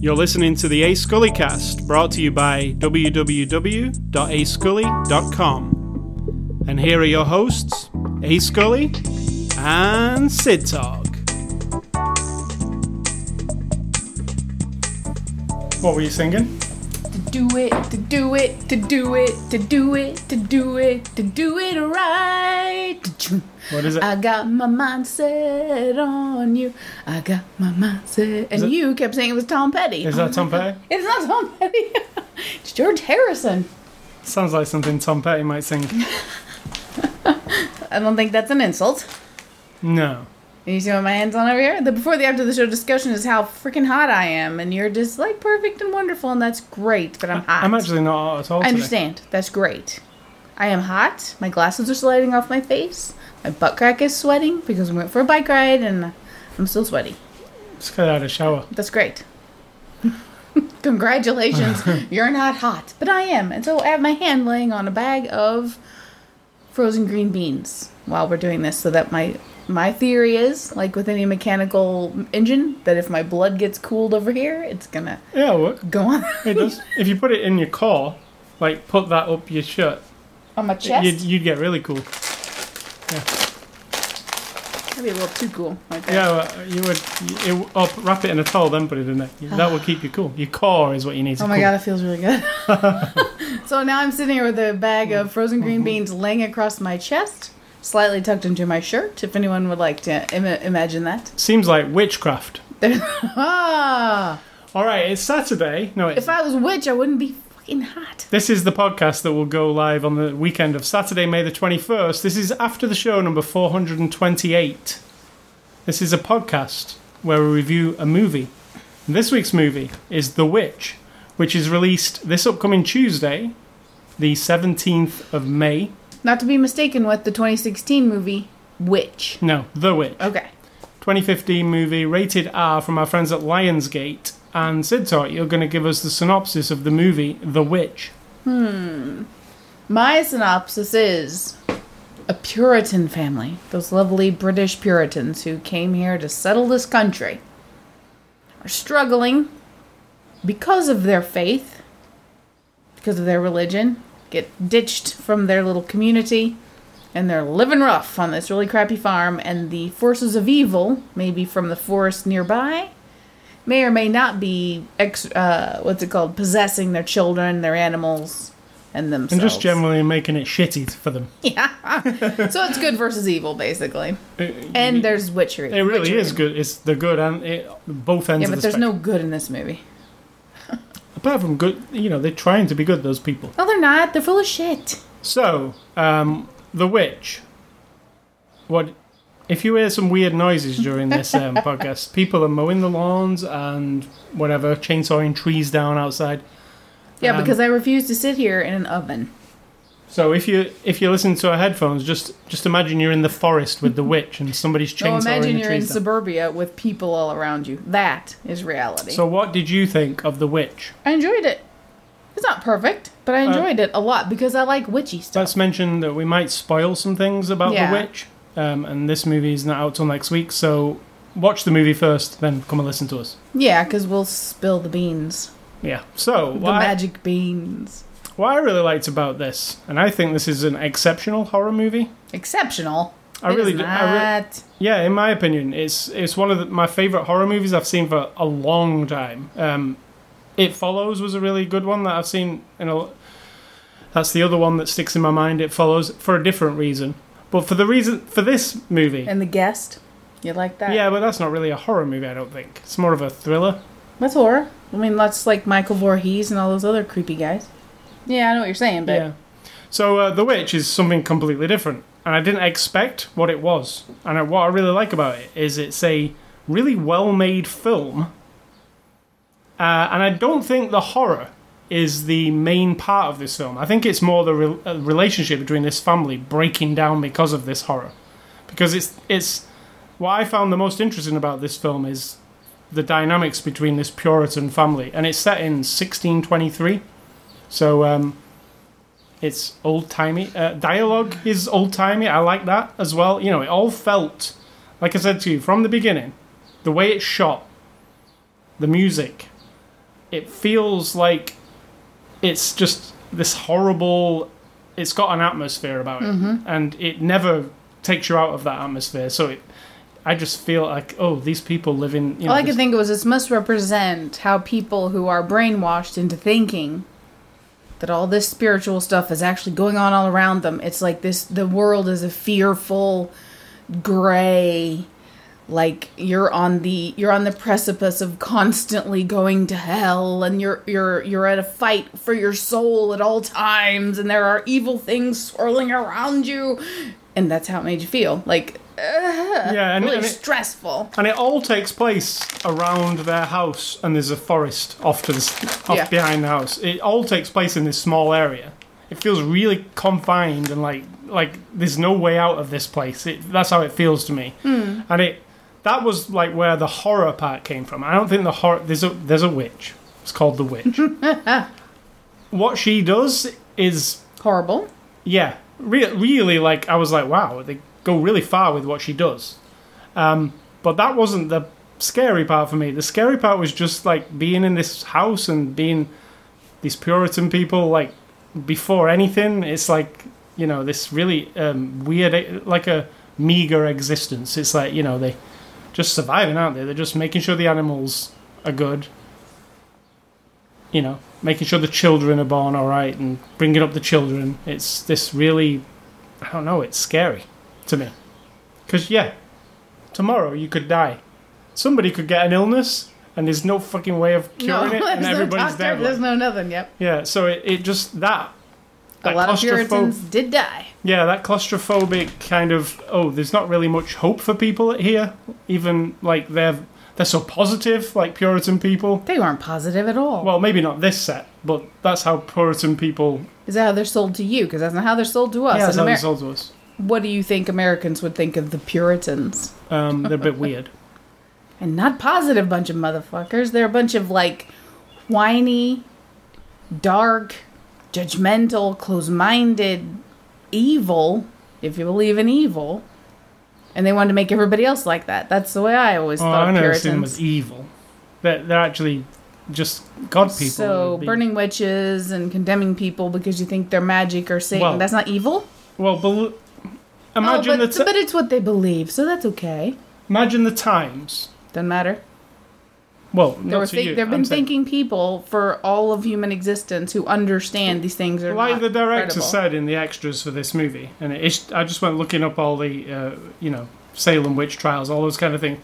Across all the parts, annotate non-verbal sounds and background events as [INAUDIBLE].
You're listening to the A Scully cast, brought to you by www.ascully.com. And here are your hosts, A Scully and Sid Talk. What were you singing? To do it, to do it, to do it, to do it, to do it, to do it right. What is it? I got my mindset on you. I got my mindset. And it- you kept saying it was Tom Petty. Is that Tom Petty? [LAUGHS] It's not Tom Petty. [LAUGHS] it's George Harrison. Sounds like something Tom Petty might sing. [LAUGHS] I don't think that's an insult. No. You see what my hands on over here? The before the after the show discussion is how freaking hot I am, and you're just like perfect and wonderful, and that's great. But I'm hot. I'm actually not hot at all. I today. understand. That's great. I am hot. My glasses are sliding off my face. My butt crack is sweating because we went for a bike ride, and I'm still sweaty. Just got out of shower. That's great. [LAUGHS] Congratulations, [LAUGHS] you're not hot, but I am, and so I have my hand laying on a bag of frozen green beans while we're doing this, so that my my theory is like with any mechanical engine that if my blood gets cooled over here, it's gonna Yeah, work. go on It does. if you put it in your core, like put that up your shirt, on my chest. you'd, you'd get really cool. [LAUGHS] That'd be a little too cool. Like that. Yeah, well, you would you, up, wrap it in a towel, then put it in there. That will keep you cool. Your core is what you need to Oh my cool. god, it feels really good. [LAUGHS] so now I'm sitting here with a bag of frozen green beans laying across my chest, slightly tucked into my shirt. If anyone would like to Im- imagine that. Seems like witchcraft. [LAUGHS] ah, All right, it's Saturday. No, it's, if I was a witch, I wouldn't be fucking hot. this is the podcast that will go live on the weekend of Saturday, May the 21st. This is after the show number 428. This is a podcast where we review a movie. And this week's movie is The Witch, which is released this upcoming Tuesday, the 17th of May. Not to be mistaken with the 2016 movie Witch. No, The Witch. Okay. 2015 movie, rated R from our friends at Lionsgate. And Sid Talk, you're going to give us the synopsis of the movie The Witch. Hmm. My synopsis is a Puritan family, those lovely British Puritans who came here to settle this country, are struggling because of their faith, because of their religion, get ditched from their little community, and they're living rough on this really crappy farm, and the forces of evil, maybe from the forest nearby, may or may not be ex- uh, what's it called possessing their children their animals and themselves And just generally making it shitty for them. [LAUGHS] yeah so it's good versus evil basically It, and there's witchery it really Witchery. is good. It's the good and it, both ends yeah but the there's spectrum. no good in this movie Apart from good, you know, they're trying to be good, those people. no they're not they're full of shit So, um, The Witch. What. If you hear some weird noises during this um, [LAUGHS] podcast, people are mowing the lawns and whatever, chainsawing trees down outside. yeah Um, because i refuse to sit here in an oven So if you if you listen to our headphones, just just imagine you're in the forest with the [LAUGHS] witch and somebody's no chainsawing imagine the you're in down. suburbia with people all around you that is reality So what did you think of the witch? i enjoyed it it's not perfect but Uh, i enjoyed it a lot because i like witchy stuff Let's mention that we might spoil some things about Yeah. the witch, um, and this movie is not out till next week. So watch the movie first, then come and listen to us. yeah because we'll spill the beans Yeah. So the magic beans what I really liked about this, and I think this is an exceptional horror movie. exceptional I It really, do, I re- yeah, in my opinion, it's it's one of the, my favorite horror movies I've seen for a long time. Um, it follows was a really good one that I've seen in a. That's the other one that sticks in my mind. It follows for a different reason, but for the reason for this movie, And the guest, you like that? yeah, but that's not really a horror movie. I don't think it's more of a thriller. that's horror. I mean, that's like Michael Voorhees and all those other creepy guys. Yeah, I know what you're saying, but Yeah. So uh, the witch is something completely different, and I didn't expect what it was. And I, what I really like about it is it's a really well-made film, uh, and I don't think the horror is the main part of this film. I think it's more the re- uh, relationship between this family breaking down because of this horror, because it's it's what I found the most interesting about this film is the dynamics between this Puritan family, and it's set in 1623. So um, it's old timey. Uh, dialogue is old timey. I like that as well. You know, it all felt like I said to you from the beginning, the way it's shot, the music, it feels like it's just this horrible. It's got an atmosphere about it, mm-hmm. and it never takes you out of that atmosphere. So it, I just feel like, oh, these people live in. You know, All I could think of was this must represent how people who are brainwashed into thinking that all this spiritual stuff is actually going on all around them. It's like this the world is a fearful gray like you're on the you're on the precipice of constantly going to hell and you're you're you're at a fight for your soul at all times and there are evil things swirling around you and that's how it made you feel like yeah, and, really and it, stressful And it all takes place around their house, and there's a forest off to the off Yeah. behind the house. It all takes place in this small area. It feels really confined and like like there's no way out of this place. It, that's how it feels to me. Hmm. And it that was like where the horror part came from. I don't think the horror there's a there's a witch. It's called the witch. [LAUGHS] what she does is horrible yeah, re- really, like I was like, wow, they go really far with what she does. Um, but that wasn't the scary part for me. The scary part was just like being in this house and being these Puritan people. Like before anything, it's like you know this really um, weird, like a meager existence. It's like you know they just surviving, aren't they? They're just making sure the animals are good. You know, making sure the children are born all right and bringing up the children. It's this really, I don't know, it's scary to me. Because, yeah, tomorrow you could die. Somebody could get an illness and there's no fucking way of curing it [LAUGHS] and everybody's no doctor, dead. There's no nothing. Yep. Yeah, so it, it just, that. A lot of Puritans did die. yeah, that claustrophobic kind of oh, there's not really much hope for people here. Even like they're they're so positive, like Puritan people. They weren't positive at all. Well, maybe not this set, but that's how Puritan people. Is that how they're sold to you? Because that's not how they're sold to us. yeah, that's how they Amer- sold to us. what do you think Americans would think of the Puritans? Um, they're a bit weird. [LAUGHS] And not positive bunch of motherfuckers. They're a bunch of like whiny, dark, judgmental, close-minded, evil. If you believe in evil. And they wanted to make everybody else like that. That's the way I always Oh, thought I never Puritans. as evil. They're, they're actually just god people. So burning witches and condemning people because you think they're magic or Satan. Well, that's not evil. Well, bel imagine oh, but, the ti- but it's what they believe, so that's okay. imagine the times. Doesn't matter. Well, there, were think, there have I'm been saying- thinking people for all of human existence who understand these things are like the director credible. said in the extras for this movie, and it I just went looking up all the, uh, you know, Salem witch trials, all those kind of things.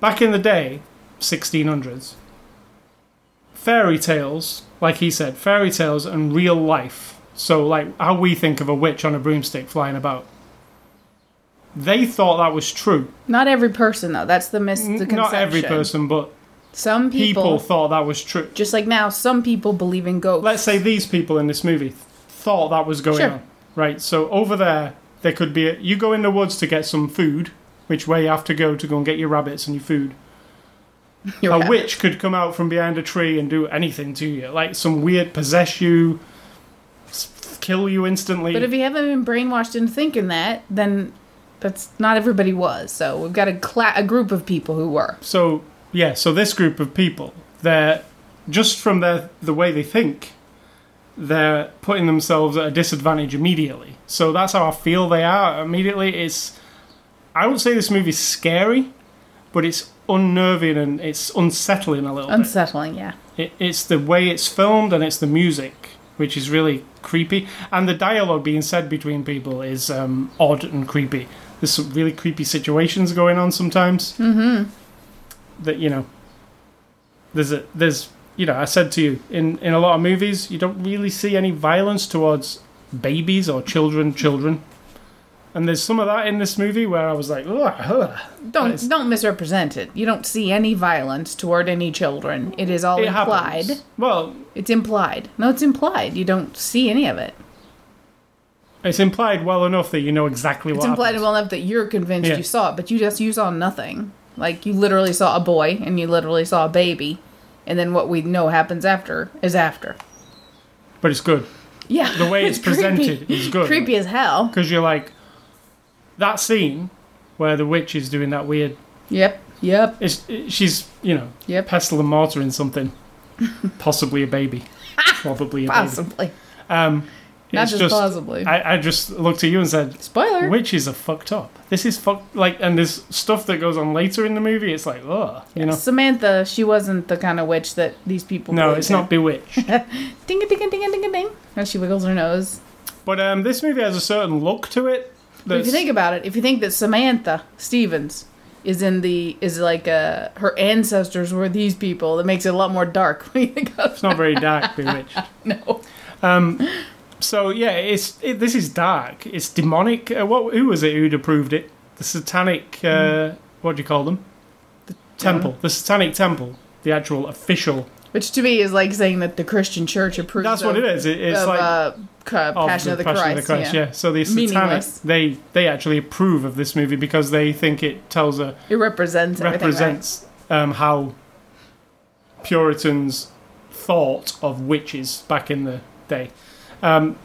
Back in the day, 1600s, fairy tales, like he said, fairy tales and real life. So, like how we think of a witch on a broomstick flying about. They thought that was true. Not every person though. That's the mis- the conception. Not every person, but Some people, people, thought that was true. just like now, some people believe in ghosts. let's say these people in this movie thought that was going Sure. on, right? So over there, there could be a, you go in the woods to get some food, which way you have to go to go and get your rabbits and your food. [LAUGHS] You're a witch could come out from behind a tree and do anything to you, like some weird possess you, s- kill you instantly. But if you haven't been brainwashed into thinking that, then that's not everybody was. So we've got a cla- a group of people who were. So yeah, so this group of people, they're just from their the way they think, they're putting themselves at a disadvantage immediately. So that's how I feel they are immediately. It's I would say this movie's scary, but it's unnerving and it's unsettling a little bit. Unsettling, yeah. It, it's the way it's filmed and it's the music, which is really creepy, and the dialogue being said between people is um, odd and creepy. There's some really creepy situations going on sometimes. Mm-hmm. That you know, there's a there's you know I said to you in in a lot of movies you don't really see any violence towards babies or children children. And there's some of that in this movie where I was like, ugh, ugh. Don't don't misrepresent it. You don't see any violence toward any children. It is all it implied. happens. Well, It's implied. No, it's implied. You don't see any of it. it's implied well enough that you know exactly It's what It's implied happens. well enough that you're convinced Yeah. you saw it, but you just you saw nothing. Like you literally saw a boy and you literally saw a baby, and then what we know happens after is after. but it's good. Yeah, The way it's [LAUGHS] creepy. presented is good. Creepy as hell. because you're like that scene where the witch is doing that weird. Yep. Yep. It's, she's you know Yep. pestle and mortar in something, [LAUGHS] possibly a baby, [LAUGHS] probably a baby. Possibly. Um, Not it's just, possibly. I, I just looked at you and said, Spoiler. witches are fucked up. This is fucked. Like, and there's stuff that goes on later in the movie. It's like, oh, you know. Samantha, she wasn't the kind of witch that these people. No, believe it's in. not Bewitched. [LAUGHS] Ding a ding a ding a ding a ding. As she wiggles her nose. but um, this movie has a certain look to it. But if you think about it, if you think that Samantha Stevens is in the is like uh her ancestors were these people, that makes it a lot more dark [LAUGHS] when you think of it's not very dark, Bewitched. [LAUGHS] no. Um, so yeah, it's it, this is dark. It's demonic. Uh, what? Who was it who'd approved it? The satanic. Uh, what do you call them? The temple. The satanic temple. The actual official. Which to me is like saying that the Christian church approves That's of, what it is. It, it's of like uh, ca- of Passion of the, Passion Christ. of the Christ. yeah. Yeah. So the satanic. They they actually approve of this movie because they think it tells a It represents everything, right? represents um, how Puritans thought of witches back in the day. Um,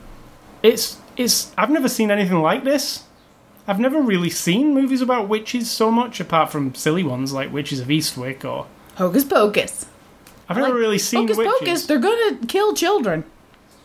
it's it's I've never seen anything like this. I've never really seen movies about witches so much, apart from silly ones like Witches of Eastwick, or Hocus pocus. I've never Like, really seen Hocus witches. pocus, they're gonna kill children.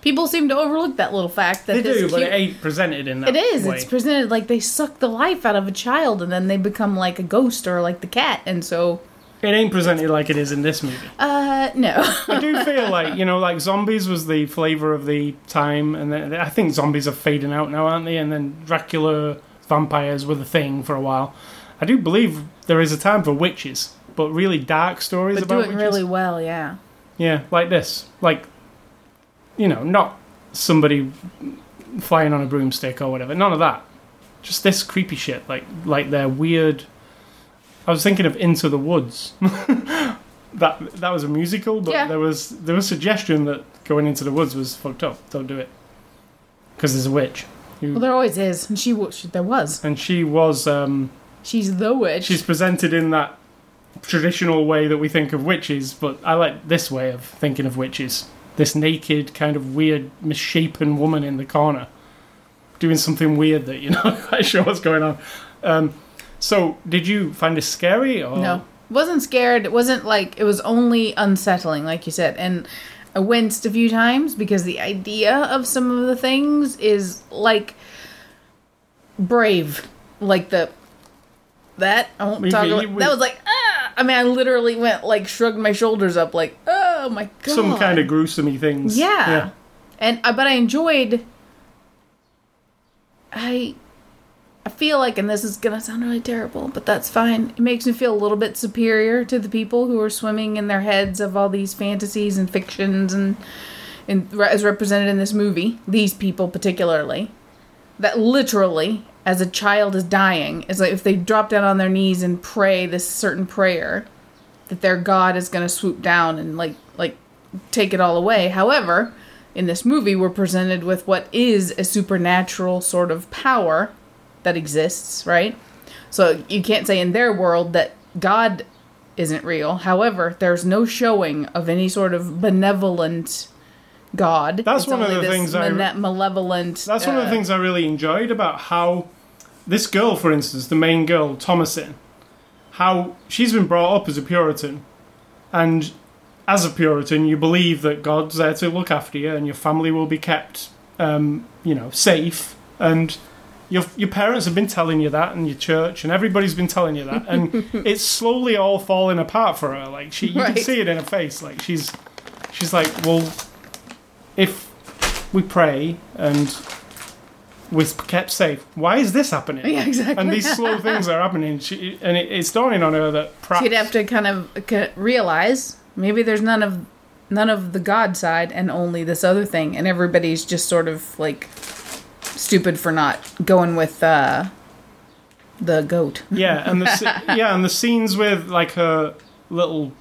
People seem to overlook that little fact that they do, but it ain't presented in that It is. way. It's presented like they suck the life out of a child and then they become like a ghost or like the cat. And so, it ain't presented like it is in this movie. uh, no. [LAUGHS] I do feel like you know, like zombies was the flavor of the time, and then I think zombies are fading out now, aren't they? And then Dracula, vampires were the thing for a while. I do believe there is a time for witches, but really dark stories but about doing witches. really well, yeah. Yeah, like this, like you know, not somebody flying on a broomstick or whatever. None of that. Just this creepy shit, like like their weird. I was thinking of Into the Woods. [LAUGHS] that that was a musical, but Yeah. there was there was suggestion that going into the woods was fucked up. Don't do it because there's a witch, who, Well, there always is. And she, wa- she there was. and she was um, She's the witch. she's presented in that traditional way that we think of witches, but I like this way of thinking of witches. This naked, kind of weird, misshapen woman in the corner doing something weird that you're [LAUGHS] not quite sure what's going on. Um, so, did you find it scary? Or? No. Wasn't scared. It wasn't like it was only unsettling, like you said. And I winced a few times because the idea of some of the things is like brave. Like the that I won't We- talk we- about we- that was like ah I mean I literally went like shrugged my shoulders up like oh my god Some kind of gruesome things. yeah. And I but I enjoyed I I feel like and this is to sound really terrible, but that's fine. It makes me feel a little bit superior to the people who are swimming in their heads of all these fantasies and fictions and and as represented in this movie, these people particularly that literally as a child is dying, it's like if they drop down on their knees and pray this certain prayer that their god is to swoop down and like like take it all away. However, in this movie, we're presented with what is a supernatural sort of power that exists, right? So you can't say in their world that God isn't real. However, there's no showing of any sort of benevolent God. That's It's one of the things I- malevolent. That's one of the uh, things I really enjoyed about how this girl, for instance, the main girl, Thomasin, how she's been brought up as a Puritan, and as a Puritan, you believe that God's there to look after you, and your family will be kept, um, you know, safe, and your your parents have been telling you that, and your church, and everybody's been telling you that, and [LAUGHS] it's slowly all falling apart for her. Like she, you Right. can see it in her face. Like she's, she's like, well, if we pray and we're kept safe, why is this happening? Yeah, exactly. And these [LAUGHS] slow things are happening, she, and it, it's dawning on her that perhaps She'd have to kind of realize maybe there's none of none of the God side and only this other thing, and everybody's just sort of like stupid for not going with uh, the goat. yeah, and the [LAUGHS] yeah, and the scenes with like her little,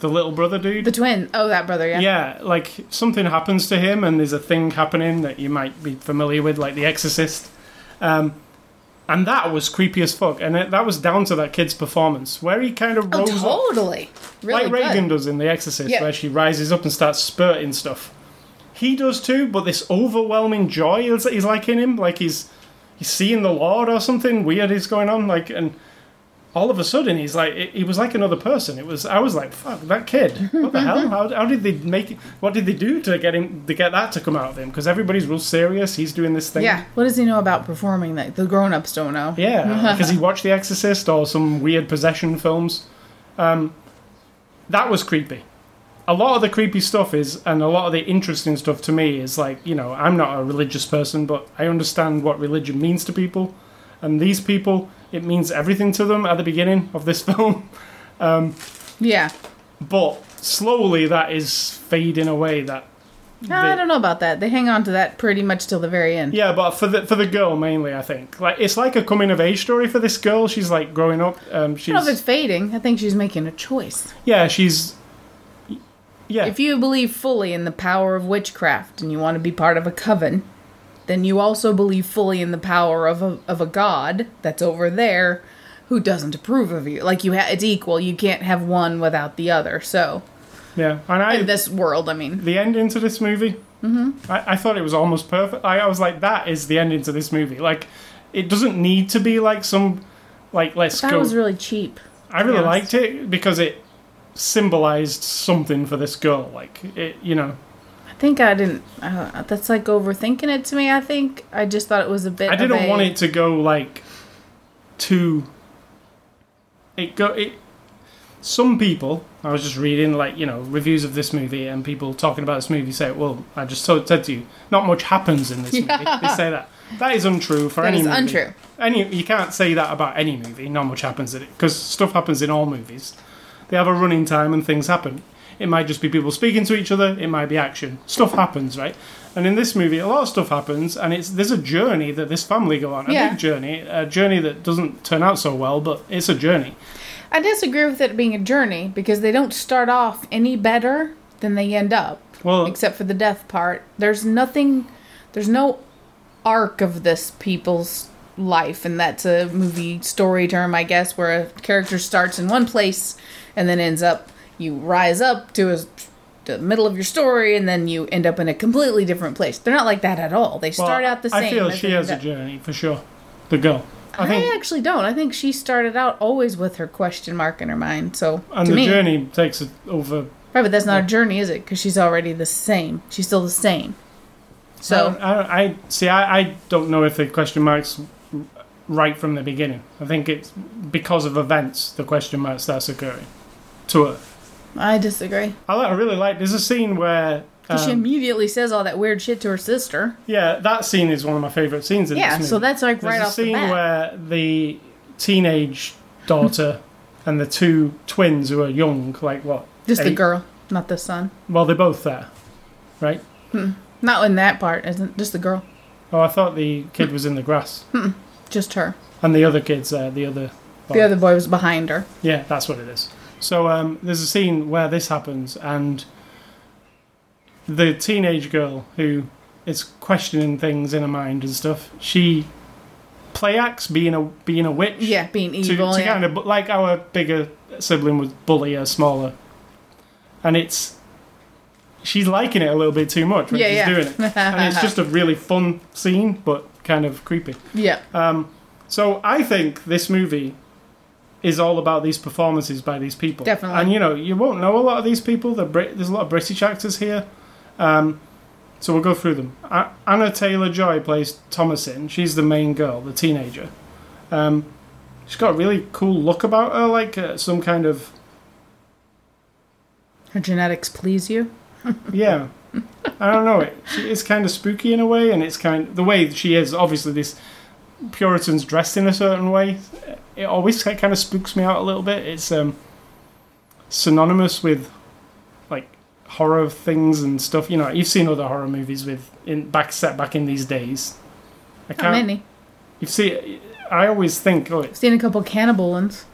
the little brother dude. The twin. Oh, that brother. Yeah. yeah, like something happens to him, and there's a thing happening that you might be familiar with, like The Exorcist. Um, and that was creepy as fuck, and it, that was down to that kid's performance, where he kind of Oh, rose up totally. Really like good. Regan does in The Exorcist, where she rises up and starts spurting stuff. He does too, but this overwhelming joy is, is like in him, like he's he's seeing the Lord or something weird is going on. Like, and all of a sudden he's like, he was like another person. It was, I was like, fuck that kid. What the hell? How, how did they make? it- What did they do to get him to get that to come out of him? Because everybody's real serious. He's doing this thing. Yeah. What does he know about performing that the grown ups don't know? Yeah, [LAUGHS] because he watched The Exorcist or some weird possession films. Um, that was creepy. A lot of the creepy stuff is, and a lot of the interesting stuff to me is like, you know, I'm not a religious person, but I understand what religion means to people. And these people, it means everything to them at the beginning of this [LAUGHS] film. Yeah. But slowly that is fading away. That I don't know about that. They hang on to that pretty much till the very end. Yeah, but for the for the girl mainly, I think like it's like a coming of age story for this girl. She's like growing up. Um, I she's don't know if it's fading. I think she's making a choice. yeah, she's yeah. If you believe fully in the power of witchcraft and you want to be part of a coven, then you also believe fully in the power of a of a god that's over there who doesn't approve of you. Like you ha- it's equal. You can't have one without the other. So, Yeah, and I in this world, I mean, the ending to this movie, mm-hmm. I, I thought it was almost perfect. I, I was like, that is the ending to this movie. Like, it doesn't need to be like some like let's that go. was really cheap. I really liked it because it symbolized something for this girl. Like it, you know, I think I didn't. Uh, that's like overthinking it to me. I think I just thought it was a bit. I didn't a- want it to go like too. It go it. Some people, I was just reading like you know reviews of this movie, and people talking about this movie say, "Well, I just so- said to you, not much happens in this [LAUGHS] movie." They say that. That is untrue for That any is movie. untrue. Any you can't say that about any movie. Not much happens in it because stuff happens in all movies. They have a running time and things happen. It might just be people speaking to each other. It might be action. Stuff happens, right? And in this movie, a lot of stuff happens, and it's there's a journey that this family go on. A Yeah. big journey, a journey that doesn't turn out so well, but it's a journey. I disagree with it being a journey because they don't start off any better than they end up. Well, except for the death part. There's nothing, there's no arc of this people's life, and that's a movie story term, I guess, where a character starts in one place and then ends up, you rise up to a, the middle of your story, and then you end up in a completely different place. They're not like that at all. They well, start out the same. I feel she has a journey for sure. The girl. I I, think, actually don't. I think she started out always with her question mark in her mind. So and the me, journey takes it over. right, but that's not a journey, is it? Because she's already the same. She's still the same. So I, I, I see. I, I don't know if the question marks right from the beginning. I think it's because of events the question mark starts occurring to it. I disagree. I, I really like. There's a scene where. 'Cause she um, immediately says all that weird shit to her sister. yeah, that scene is one of my favorite scenes in Yeah, this movie. so that's like right a off the scene where the teenage daughter [LAUGHS] and the two twins who are young, like what? Just the girl, not the son. Well, they're both there, right? Hmm. Not in that part, isn't just the girl. Oh, I thought the kid was in the grass, hmm. Hmm. Just her. and the other kid's there. The other. The other boy was behind her. Yeah, that's what it is. So um, there's a scene where this happens, and the teenage girl who is questioning things in her mind and stuff. She play acts being a being a witch. Yeah, being To, evil. to yeah. kind of like our bigger sibling would bully a smaller, and it's she's liking it a little bit too much when Yeah, she's yeah. doing it, and it's just a [LAUGHS] really fun scene, but kind of creepy. yeah. Um, so I think this movie is all about these performances by these people. Definitely. And you know, you won't know a lot of these people. Brit- there's a lot of British actors here. Um, so we'll go through them. A- Anya Taylor-Joy plays Thomasin. She's the main girl, the teenager. Um, she's got a really cool look about her, like uh, some kind of Her genetics please you. [LAUGHS] yeah. I don't know. It, it's kind of spooky in a way, and it's kind of, the way she is. Obviously, this Puritans dressed in a certain way. It always kind of spooks me out a little bit. It's um, synonymous with like horror things and stuff. You know, you've seen other horror movies with in back set back in these days. I Not can't. many. You see, I always think, oh, it's Seen a couple cannibal ones.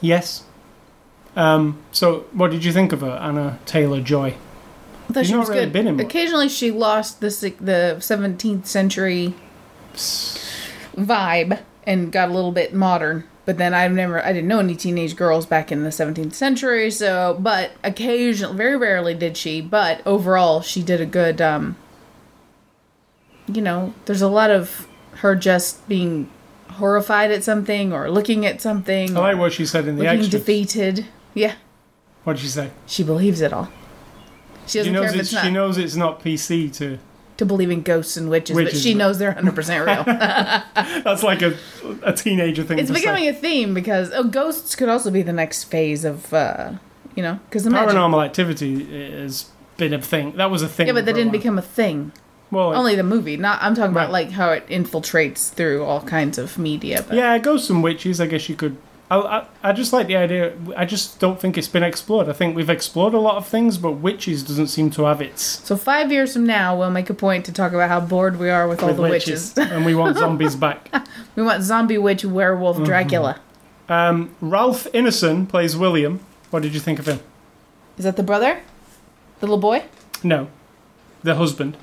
yes. Um, so, what did you think of her, Anya Taylor-Joy? I thought You've she not was really good. Occasionally, she lost the the 17th century vibe and got a little bit modern. But then I've never, I didn't know any teenage girls back in the 17th century. So, but occasionally, very rarely did she. But overall, she did a good. um You know, there's a lot of her just being horrified at something or looking at something. I like what she said in the looking extras. defeated. Yeah, What did she say? she believes it all. She She doesn't care knows if it's, it's not she knows it's not PC to. To believe in ghosts and witches, but she but- knows they're 100% real. [LAUGHS] That's like a a teenager thing it's becoming say. a theme because oh, ghosts could also be the next phase of, uh, you know, because. Paranormal activity has been a thing. That was a thing. Yeah, but that didn't become a thing. well. Only the movie. Not. I'm talking about like how it infiltrates through all kinds of media. But yeah, ghosts and witches. I guess you could. I, I I just like the idea. I just don't think it's been explored. I think we've explored a lot of things, but witches doesn't seem to have its So five years from now, we'll make a point to talk about how bored we are with all with the witches. [LAUGHS] and we want [LAUGHS] zombies back. [LAUGHS] we want zombie witch, werewolf, Mm-hmm. Dracula. Um, Ralph Ineson plays William. What did you think of him? Is that the brother? The little boy? No, the husband.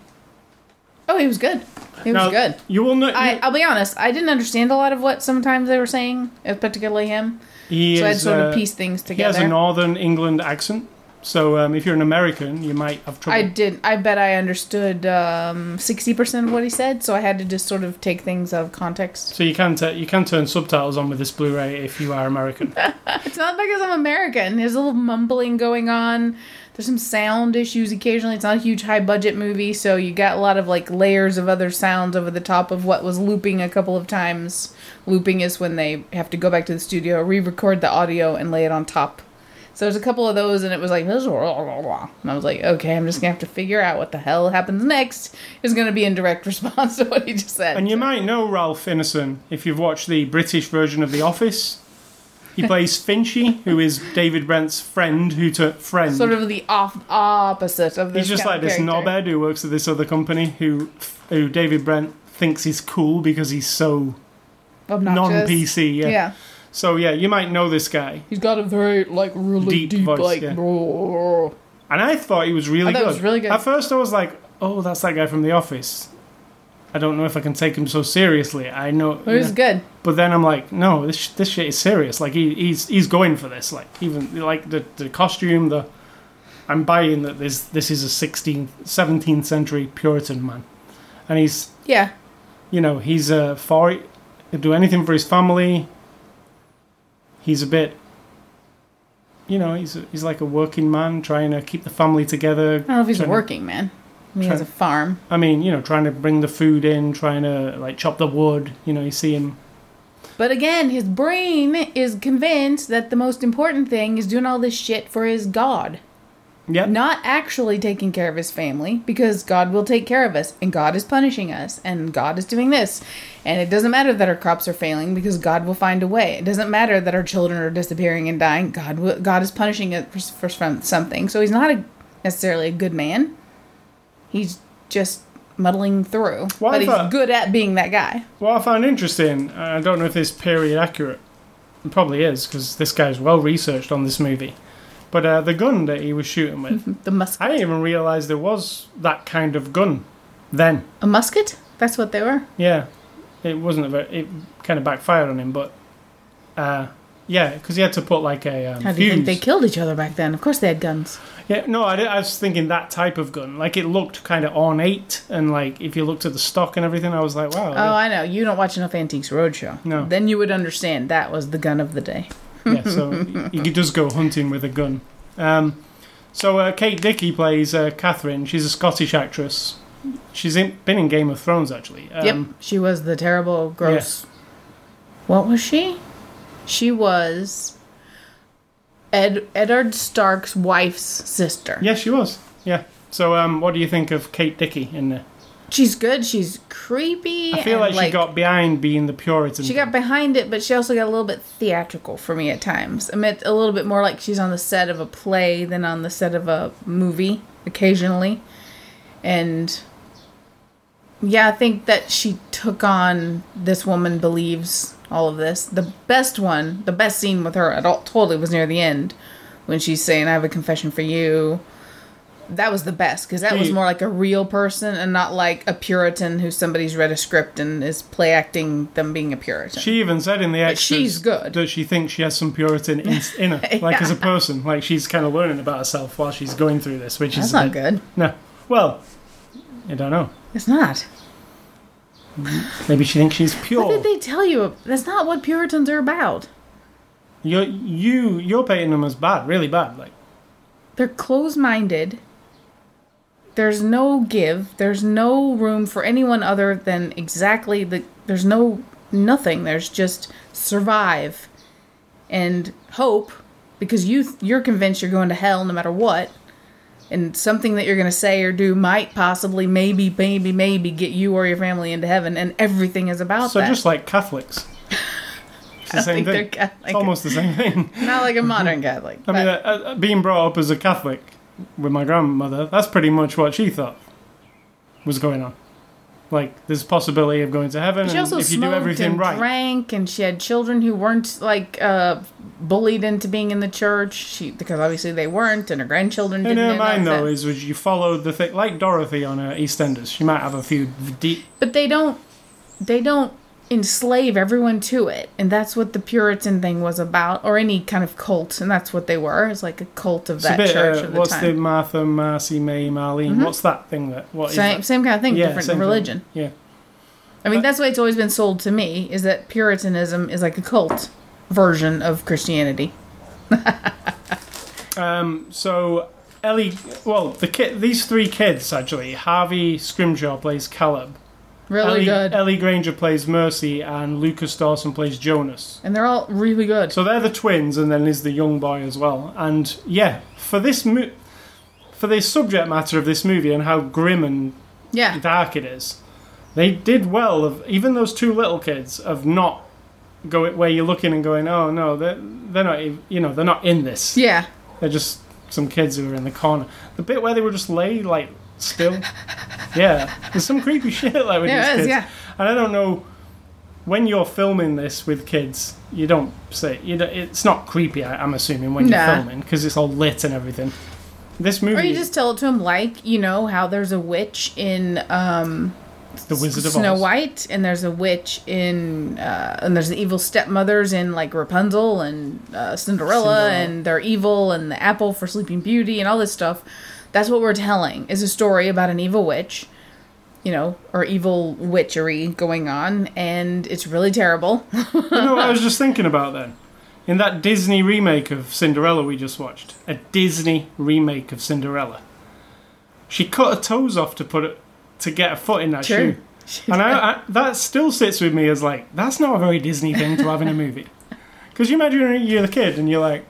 Oh, he was good. He was Now, good. You will know. I, I'll be honest. I didn't understand a lot of what sometimes they were saying, particularly him. he so I had is, sort uh, of pieced things together. He has a. Northern England accent. So um, if you're an American, you might have trouble. I did. I bet I understood um, sixty percent of what he said, so I had to just sort of take things out of context. So you can t- you can turn subtitles on with this Blu-ray if you are American. [LAUGHS] It's not because I'm American. There's a little mumbling going on. There's some sound issues occasionally. It's not a huge high budget movie, so you got a lot of like layers of other sounds over the top of what was looping a couple of times. Looping is when they have to go back to the studio, re-record the audio, and lay it on top. So there's a couple of those, and it was like, this, and I was like, okay, I'm just gonna have to figure out what the hell happens next. Is gonna be in direct [LAUGHS] response to what he just said. and you might know Ralph Ineson if you've watched the British version of The Office. He [LAUGHS] plays Finchy, who is David Brent's friend, who took friend. sort of the off opposite of this. He's just like this character. knobhead who works at this other company, who who David Brent thinks is cool because he's so Obnoxious. non-PC. Yeah. yeah. So yeah, you might know this guy. He's got a very like really Deep deep, voice, like. yeah. And I thought he was really I good. was really good. At first, I was like, "Oh, that's that guy from The Office." I don't know if I can take him so seriously. I know, It was good. but then I'm like, "No, this this shit is serious. Like he, he's he's going for this. Like even like the the costume, the I'm buying that this this is a 16th, 17th century Puritan man, and he's Yeah. you know he's uh, for. He'll do anything for his family. He's a bit. You know, he's he's like a working man trying to keep the family together. I don't know if he's a to- working man. He Try- has a farm. I mean, you know, trying to bring the food in, trying to like chop the wood. You know, you see him. But again, his brain is convinced that the most important thing is doing all this shit for his God. Yeah, Not actually taking care of his family because God will take care of us and God is punishing us and God is doing this. And it doesn't matter that our crops are failing because God will find a way. It doesn't matter that our children are disappearing and dying. God will, God is punishing us for, for something. So he's not a, necessarily a good man. He's just muddling through. Well, but he's good at being that guy. What I found interesting, I don't know if this period accurate. It probably is because this guy's well researched on this movie. But uh, the gun that he was shooting with, [LAUGHS] The musket. I didn't even realize there was that kind of gun then. a musket? That's what they were. Yeah, it wasn't a very. It kind of backfired on him, but uh, yeah, because he had to put like a um, How do you think they killed each other back then? Of course they had guns. Yeah, no, I, I was thinking that type of gun. Like it looked kind of ornate, and like if you looked at the stock and everything, I was like, wow. Oh, I know. You don't watch enough Antiques Roadshow. No. Then you would understand that was the gun of the day. Yeah, so he he does go hunting with a gun. Um, so uh, Kate Dickie plays uh, Catherine. She's a Scottish actress. She's in, been in Game of Thrones actually. Um, yep. She was the terrible, gross. What was she? She was Ed Eddard Stark's wife's sister. Yeah, she was. Yeah. So um, what do you think of Kate Dickie in there? She's good. She's creepy. I feel and, like, she got behind being the Puritan. She got behind it, but she also got a little bit theatrical for me at times. I mean, a little bit more like she's on the set of a play than on the set of a movie occasionally. And yeah, I think that she took on this woman believes all of this. The best one, the best scene with her at all, totally was near the end when she's saying, I have a confession for you. That was the best because that was more like a real person and not like a Puritan who somebody's read a script and is play acting them being a Puritan. She even said in the extras she's good. that she thinks she has some Puritan in, [LAUGHS] in her, like as a person. Like she's kind of learning about herself while she's going through this, which That's is not bit- good. No, well, I don't know. It's not. Mm-hmm. Maybe she thinks she's pure. What did they tell you? That's not what Puritans are about. You're, you you're painting them as bad, really bad. Like They're closed minded. There's no give. There's no room for anyone other than exactly the. There's no nothing. There's just survive and hope because you you're convinced you're going to hell no matter what. And something that you're going to say or do might possibly, maybe, maybe, maybe get you or your family into heaven, and everything is about that. so, that. just like Catholics. [LAUGHS] It's the same think they're thing. Catholic. It's almost the same thing. not like a modern [LAUGHS] Catholic. I mean, uh, uh, being brought up as a Catholic with my grandmother, that's pretty much what she thought was going on. Like, this possibility of going to heaven, She and if you do everything and right. drank, and she had children who weren't like uh, bullied into being in the church. She because obviously they weren't, and her grandchildren didn't. her mind, though, that- is was you followed the thing like Dorothy on uh, EastEnders. She might have a few deep. but they don't. They don't enslave everyone to it, and that's what the Puritan thing was about, or any kind of cult, and that's what they were. It's like a cult of It's that bit. church uh, the what's the time. Mm-hmm. Martha, Marcy, May, Marlene? What's that thing that? What is same that? same kind of thing, Yeah, different same thing. religion. Yeah. I mean, that's why it's always been sold to me is that Puritanism is like a cult version of Christianity. [LAUGHS] Um, so Ellie, well, the kid, these three kids actually. Harvey Scrimshaw plays Caleb. Really Ellie, good, Ellie Grainger plays Mercy, and Lucas Dawson plays Jonas. and they're all really good. So they're the twins, and then there's the young boy as well. And yeah, for this mo- for the subject matter of this movie and how grim and yeah, dark it is, they did well. Of even those two little kids of not go where you're looking and going, oh no, they're they're not, you know, they're not in this. yeah. They're just some kids who are in the corner. The bit where they were just lay like still. yeah, there's some creepy shit like with Yeah, these is, kids. yeah. And I don't know when you're filming this with kids. You don't say you don't, it's not creepy. I, I'm assuming when you're filming because it's all lit and everything. This movie, Or you just tell it to him like, you know, how there's a witch in um, The Wizard of Snow Oz. White, and there's a witch in, uh, and there's the evil stepmothers in like Rapunzel and uh, Cinderella, Cinderella. and they're evil, and the apple for Sleeping Beauty, and all this stuff. That's what we're telling is a story about an evil witch, you know, or evil witchery going on, and it's really terrible. you know what I was [LAUGHS] just thinking about then? In that Disney remake of Cinderella we just watched, a Disney remake of Cinderella, she cut her toes off to put it to get a foot in that Sure. shoe. And I, I, that still sits with me as like that's not a very Disney thing to have in a movie. Because you imagine you're the kid and you're like,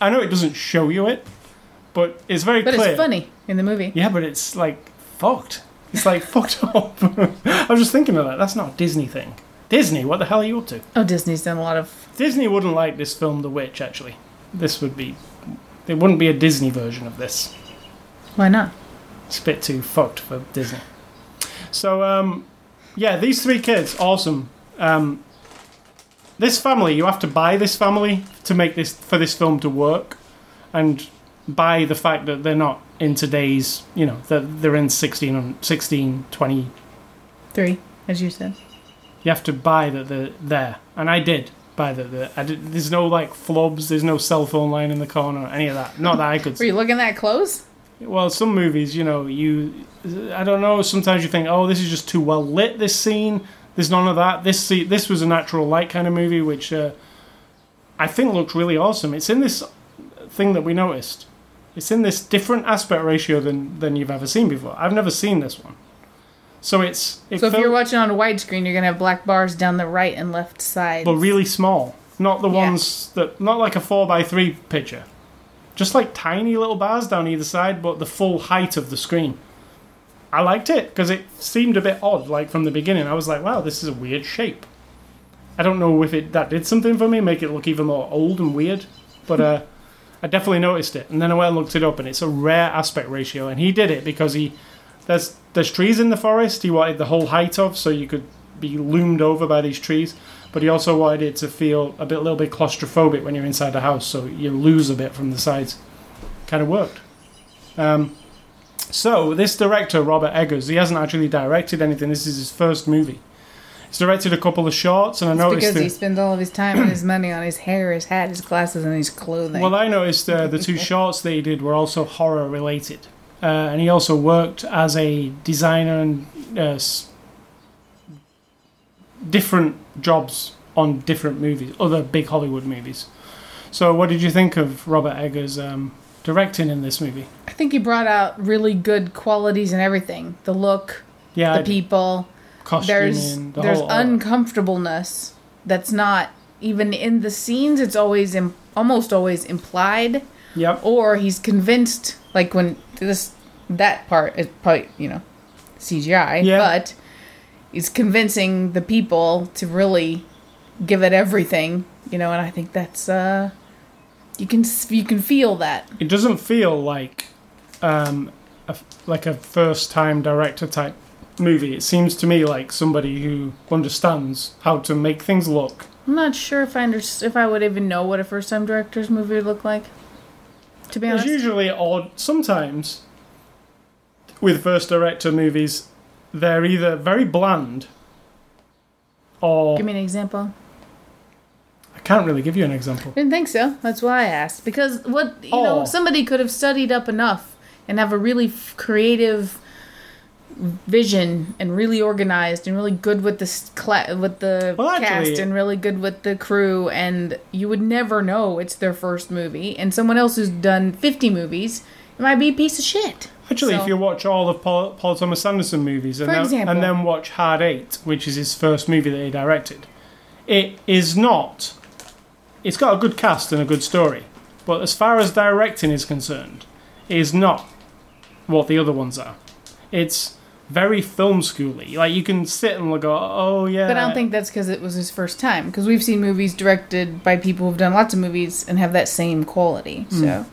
I know it doesn't show you it, but it's very but clear. it's funny in the movie. Yeah, but it's like fucked. It's like [LAUGHS] fucked up. [LAUGHS] I was just thinking of that. That's not a Disney thing. Disney, what the hell are you up to? Oh, Disney's done a lot of. Disney wouldn't like this film, The Witch. Actually, this would be. There wouldn't be a Disney version of this. Why not? It's a bit too fucked for Disney. So, um, yeah, these three kids, awesome. Um, this family, you have to buy this family to make this for this film to work, and buy the fact that they're not in today's, you know, they're, they're in 16, and 16, 20. Three, as you said. You have to buy that they're there, and I did buy that. they're- I did, there's no like flubs, there's no cell phone line in the corner, any of that. Not that I could. [LAUGHS] Were you looking that close? Well, some movies, you know, you, I don't know. Sometimes you think, oh, this is just too well lit. This scene, there's none of that. This se- this was a natural light kind of movie, which uh, I think looked really awesome. It's in this thing that we noticed. It's in this different aspect ratio than than you've ever seen before. I've never seen this one. So it's it So if felt- you're watching on a widescreen, you're gonna have black bars down the right and left side. but really small, not the Yeah. ones that not like a four by three picture, just like tiny little bars down either side, but the full height of the screen. I liked it because it seemed a bit odd, like from the beginning. I was like, "Wow, this is a weird shape." I don't know if it that did something for me, make it look even more old and weird, but uh, I definitely noticed it. And then I went and looked it up, and it's a rare aspect ratio, and he did it because he there's there's trees in the forest. He wanted the whole height of, so you could be loomed over by these trees. But he also wanted it to feel a bit, little bit claustrophobic when you're inside the house, so you lose a bit from the sides. Kind of worked. Um, so this director Robert Eggers, he hasn't actually directed anything. This is his first movie. He's directed a couple of shorts, and I It's noticed. because he spends all of his time and his money on his hair, his hat, his glasses, and his clothing. Well, I noticed uh, the two [LAUGHS] shorts that he did were also horror related, uh, and he also worked as a designer and uh, different jobs on different movies, other big Hollywood movies. So, what did you think of Robert Eggers um, directing in this movie? I think he brought out really good qualities and everything. The look, Yeah, the I- people. Costuming, There's the there's whole, uncomfortableness that's not even in the scenes. It's always Im- almost always implied, Yep. or he's convinced. Like when this that part is probably you know CGI, Yeah. but he's convincing the people to really give it everything. You know, and I think that's uh you can you can feel that. It doesn't feel like um, a, like a first time director type movie. It seems to me like somebody who understands how to make things look. I'm not sure if I under- if I would even know what a first time director's movie would look like. To be honest, usually odd. Sometimes with first director movies, they're either very bland or give me an example. I can't really give you an example. I Didn't think so. That's why I asked. Because what you Oh. know, somebody could have studied up enough and have a really f- creative vision and really organized and really good with the cla- with the Well, actually- cast and really good with the crew and you would never know it's their first movie and someone else who's done 50 movies it might be a piece of shit. Actually, So- if you watch all of Paul, Paul Thomas Anderson movies and then, example. and then watch Hard Eight, which is his first movie that he directed, it is not. It's got a good cast and a good story, but as far as directing is concerned, it is not what the other ones are. It's very film schooly. Like you can sit and go, "Oh yeah," But I don't think that's because it was his first time. Because we've seen movies directed by people who've done lots of movies and have that same quality. So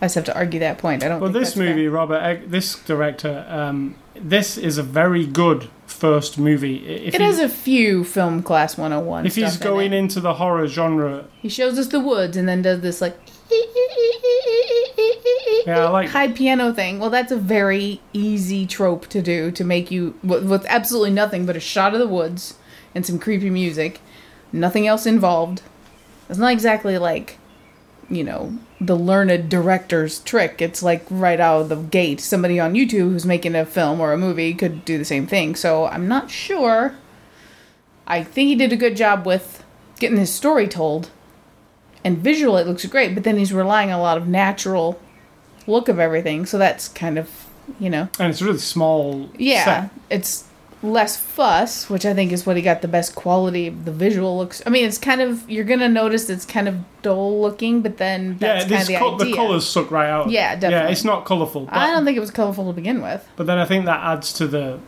I just have to argue that point. I don't. Well, think this that's fair. movie, Robert, Egg, this director, um, this is a very good first movie. I- If It he- has a few film class 101 if he's stuff in going it. into the horror genre, He shows us the woods and then does this like Yeah, I like- high piano thing. Well, that's a very easy trope to do to make you with, with absolutely nothing but a shot of the woods and some creepy music, nothing else involved. It's not exactly like you know the learned director's trick. It's like right out of the gate. Somebody on YouTube who's making a film or a movie could do the same thing. So I'm not sure. I think he did a good job with getting his story told. And visual, it looks great, but then he's relying on a lot of natural look of everything. So that's kind of, you know, and it's a really small. yeah, set. it's less fuss, which I think is what he got the best quality of the visual looks. I mean, it's kind of you're gonna notice it's kind of dull looking, but then Yeah, kind of the the colors suck right out. Yeah, definitely. Yeah, it's not colourful. But, I don't think it was colorful to begin with. but then I think that adds to the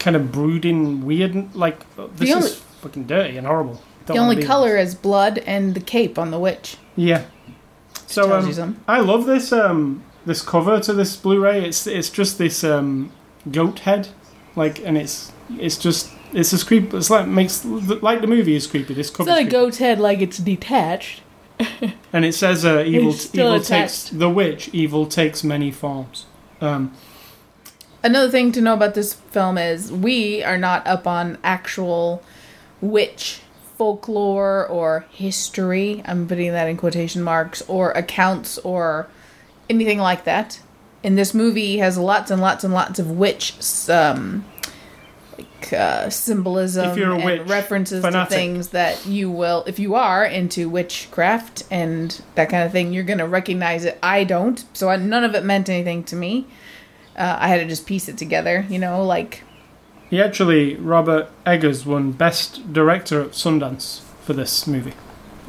kind of brooding weird. Like this only- is fucking dirty and horrible. Don't the only color is blood and the cape on the witch. Yeah. So um. I love this um this cover to this Blu-ray. It's it's just this um goat head, like, and it's it's just it's as creepy. It's like makes like the movie is creepy. This It's cover, not a goat's head like it's detached. and it says uh, evil [LAUGHS] It's evil takes the witch. Evil takes many forms. Um, Another thing to know about this film is we are not up on actual witch folklore or history. I'm putting that in quotation marks or accounts or anything like that. And this movie has lots and lots and lots of witch um, like uh, symbolism If you're a and witch references fanatic. to things that you will, if you are into witchcraft and that kind of thing, you're gonna recognize it. I don't, so I, none of it meant anything to me. Uh, I had to just piece it together, you know, like he actually Robert Eggers won Best Director at Sundance for this movie,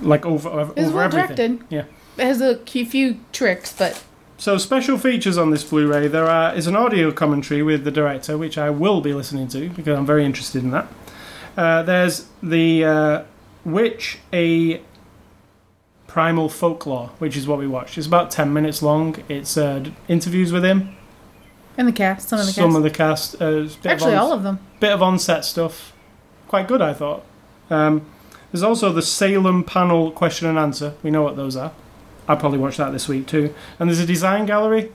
like over over, It was over well everything. directed. Yeah. it has a few- few tricks, but So special features on this Blu-ray. There are is an audio commentary with the director, which I will be listening to because I'm very interested in that. Uh, there's the uh, Witch a Primal Folklore, which is what we watched. It's about ten minutes long. It's uh, interviews with him, in the cast, some of the some cast, of the cast, uh, bit actually of on, all of them. bit of on-set stuff. Quite good, I thought. Um, there's also the Salem panel question and answer. We know what those are. I'll probably watch that this week too. And there's a design gallery.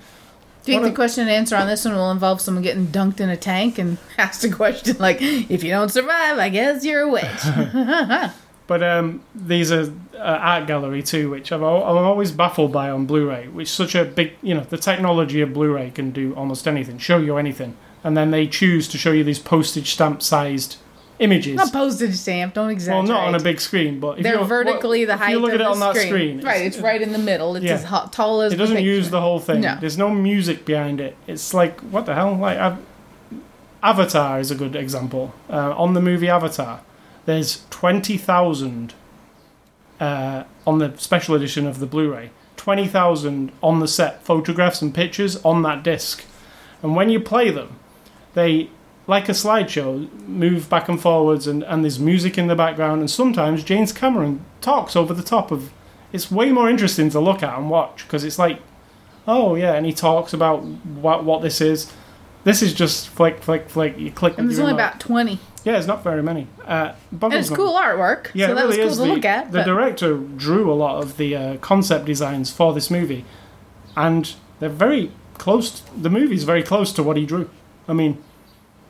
Do you think the question and answer on this one will involve someone getting dunked in a tank and [LAUGHS] asked a question like, "If you don't survive, I guess you're a witch." [LAUGHS] [LAUGHS] But um, these are uh, art gallery too, which I've, al- I'm always baffled by on Blu-ray. Which such a big, you know, the technology of Blu-ray can do almost anything, show you anything, and then they choose to show you these postage stamp sized images. Not postage stamp. Don't exist. well, exaggerate. not on a big screen, but if They're you're- vertically the if height you look of at it the on that screen. screen, right, it's right in the middle. It's Yeah. as ho- tall as It doesn't the use the whole thing. No. There's no music behind it. It's like what the hell? Like Av- Avatar is a good example. Uh, on the movie Avatar, there's twenty thousand uh, on the special edition of the Blu-ray. Twenty thousand on the set photographs and pictures on that disc, and when you play them, they like a slideshow move back and forwards, and, and there's music in the background, and sometimes James Cameron talks over the top of. It's way more interesting to look at and watch because it's like oh yeah, and he talks about what what this is. This is just flick, flick, flick. You click. And there's only remote. about twenty. Yeah, it's not very many. Uh, And it's cool artwork. Yeah, so it that really was cool is. to the, look at. the but- director drew a lot of the uh, concept designs for this movie, and they're very close. The movie's very close to what he drew. I mean,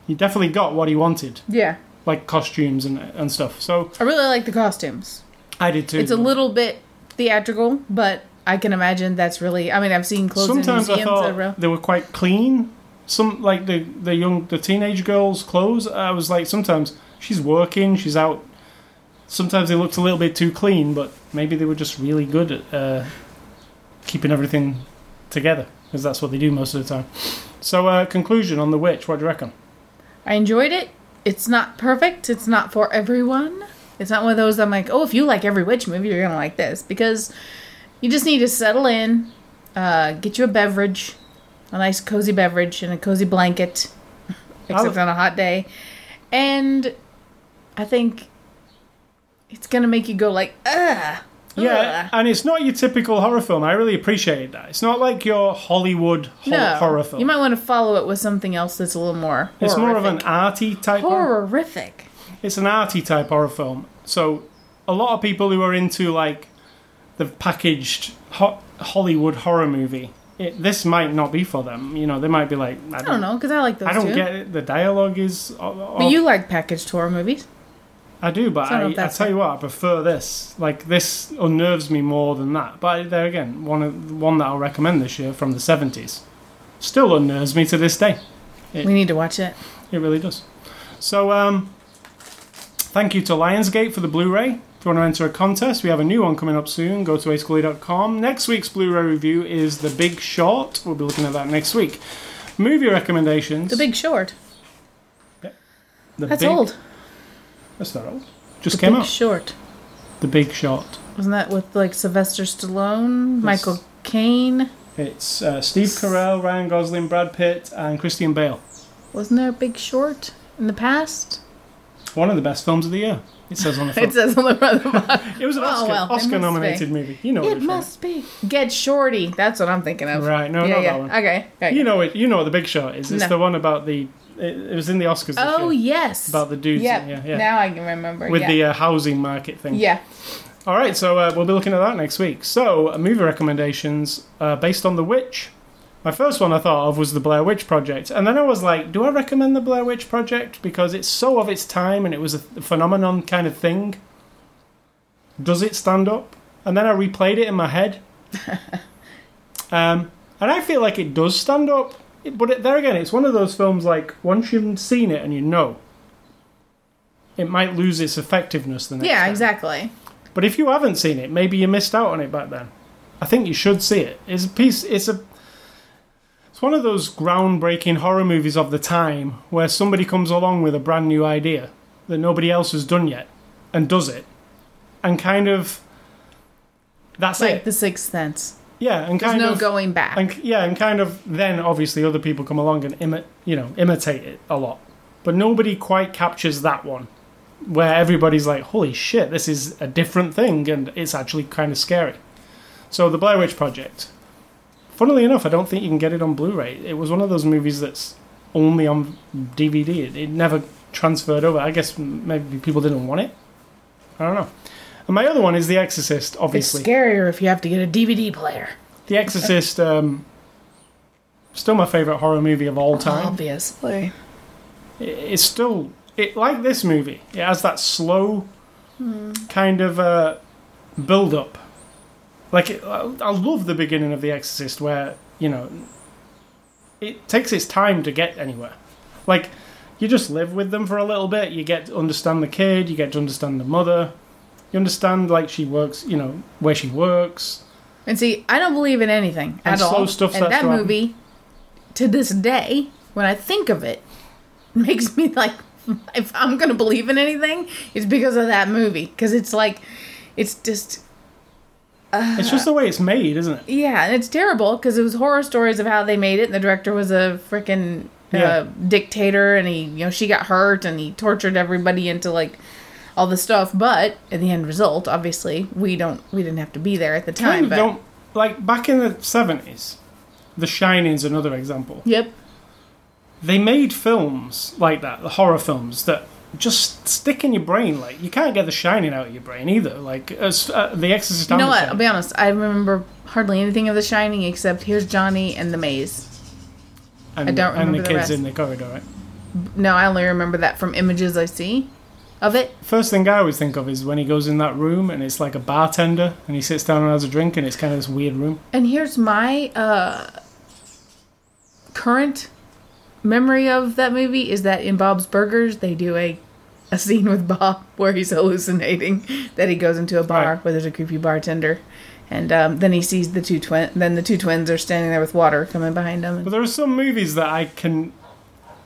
he definitely got what he wanted, yeah, like costumes and and stuff. So I really like the costumes. I did too. It's a little bit theatrical, but I can imagine that's really. I mean, I've seen clothes Sometimes in I thought that are real- they were quite clean. Some like the the young the teenage girls' clothes. I was like, sometimes she's working, she's out. Sometimes they looked a little bit too clean, but maybe they were just really good at uh, keeping everything together because that's what they do most of the time. So, uh, conclusion on the witch. What do you reckon? I enjoyed it. It's not perfect. It's not for everyone. It's not one of those I'm like, oh, if you like every witch movie, you're gonna like this because you just need to settle in, uh, get you a beverage, a nice cozy beverage, and a cozy blanket, [LAUGHS] except on a hot day, and I think it's gonna make you go like, ugh. Yeah, and it's not your typical horror film. I really appreciate that. It's not like your Hollywood ho- no, horror film. You might want to follow it with something else that's a little more. it's more of an horrific. arty type. horror. horrific. it's an arty type horror film. So a lot of people who are into like the packaged ho- Hollywood horror movie, it, this might not be for them. You know, they might be like, I I don't, don't know because I like those I don't too. get it. The dialogue is. But you like packaged horror movies. I do, but So I I, I tell you what, I prefer this. Like this unnerves me more than that. But there again, one of one that I'll recommend this year from the seventies, still unnerves me to this day. It- We need to watch it. It really does. So, um, thank you to Lionsgate for the Blu-ray. If you want to enter a contest, we have a new one coming up soon. Go to ascully.com. Next week's Blu-ray review is The Big Short. We'll be looking at that next week. Movie recommendations. The Big Short. The That's Big- old. That's not old. Just The came Big out. Short. The Big Short. Wasn't that with like Sylvester Stallone, Yes. Michael Caine? It's uh, Steve Carell, Ryan Gosling, Brad Pitt, and Christian Bale. Wasn't there a Big Short in the past? One of the best films of the year. It says on the [LAUGHS] It says on the front of the box. [LAUGHS] It was an Oh, Oscar, well, Oscar-nominated be. movie. You know It one. must be. Get Shorty. That's what I'm thinking of. Right, no, yeah, not yeah. that one. Okay. okay. You know it. You know what the Big Shot is. It's No. the one about the. It, it was in the Oscars. Oh year, yes. about the dudes. Yep. Yeah, yeah. Now I can remember. With yeah. the uh, housing market thing. yeah. All right, so uh, we'll be looking at that next week. So, uh, movie recommendations uh, based on The Witch. My first one I thought of was the Blair Witch Project, and then I was like, do I recommend the Blair Witch Project because it's so of its time and it was a phenomenon kind of thing? Does it stand up? And then I replayed it in my head, [LAUGHS] um, and I feel like it does stand up. But it, there again, it's one of those films like once you've seen it and you know, it might lose its effectiveness the next Yeah. time. Exactly. But if you haven't seen it, maybe you missed out on it back then. I think you should see it. It's a piece. It's a. It's one of those groundbreaking horror movies of the time where somebody comes along with a brand new idea that nobody else has done yet, and does it, and kind of. That's Like it. The Sixth Sense. Yeah, and There's kind no of. going back. And yeah, and kind of then obviously other people come along and imi- you know imitate it a lot, but nobody quite captures that one, where everybody's like, "Holy shit, this is a different thing," and it's actually kind of scary. So the Blair Witch Project. Funnily enough, I don't think you can get it on Blu-ray. It was one of those movies that's only on DVD. It, it never transferred over. I guess maybe people didn't want it. I don't know. And my other one is The Exorcist, it's obviously. scarier if you have to get a DVD player. The Exorcist, um, still my favorite horror movie of all time. Obviously. It- It's still it like this movie. It has that slow kind of uh, build up. Like I I love the beginning of The Exorcist, where you know it takes its time to get anywhere. Like you just live with them for a little bit. You get to understand the kid. You get to understand the mother. You understand like she works. You know where she works. And see, I don't believe in anything And at all. stuff and that to happen. movie, to this day, when I think of it, [LAUGHS] makes me like, [LAUGHS] if I'm gonna believe in anything, it's because of that movie. Because it's like, it's just, It's just the way it's made, isn't it? yeah, and it's terrible because it was horror stories of how they made it. And the director was a freaking uh, Yeah. dictator, and he, you know, she got hurt, and he tortured everybody into like all the stuff. But in the end result, obviously, we don't, we didn't have to be there at the time. Kind of but don't like back in the seventies. The Shining's another example. yep, They made films like that, the horror films that just stick in your brain. Like you can't get The Shining out of your brain either. Like as, uh, The Exorcist. You know what? I'll be honest. I remember hardly anything of The Shining except here's Johnny and the maze. and, I don't and remember the the kids rest. in the corridor. Right? No, I only remember that from images I see of it. First thing I always think of is when he goes in that room and it's like a bartender and he sits down and has a drink and it's kind of this weird room. And here's my uh, current memory of that movie is that in Bob's Burgers they do a a scene with Bob [LAUGHS] where he's hallucinating that he goes into a bar Right. where there's a creepy bartender. And um, then he sees the two twin. Then the two twins are standing there with water coming behind them. But there are some movies that I can,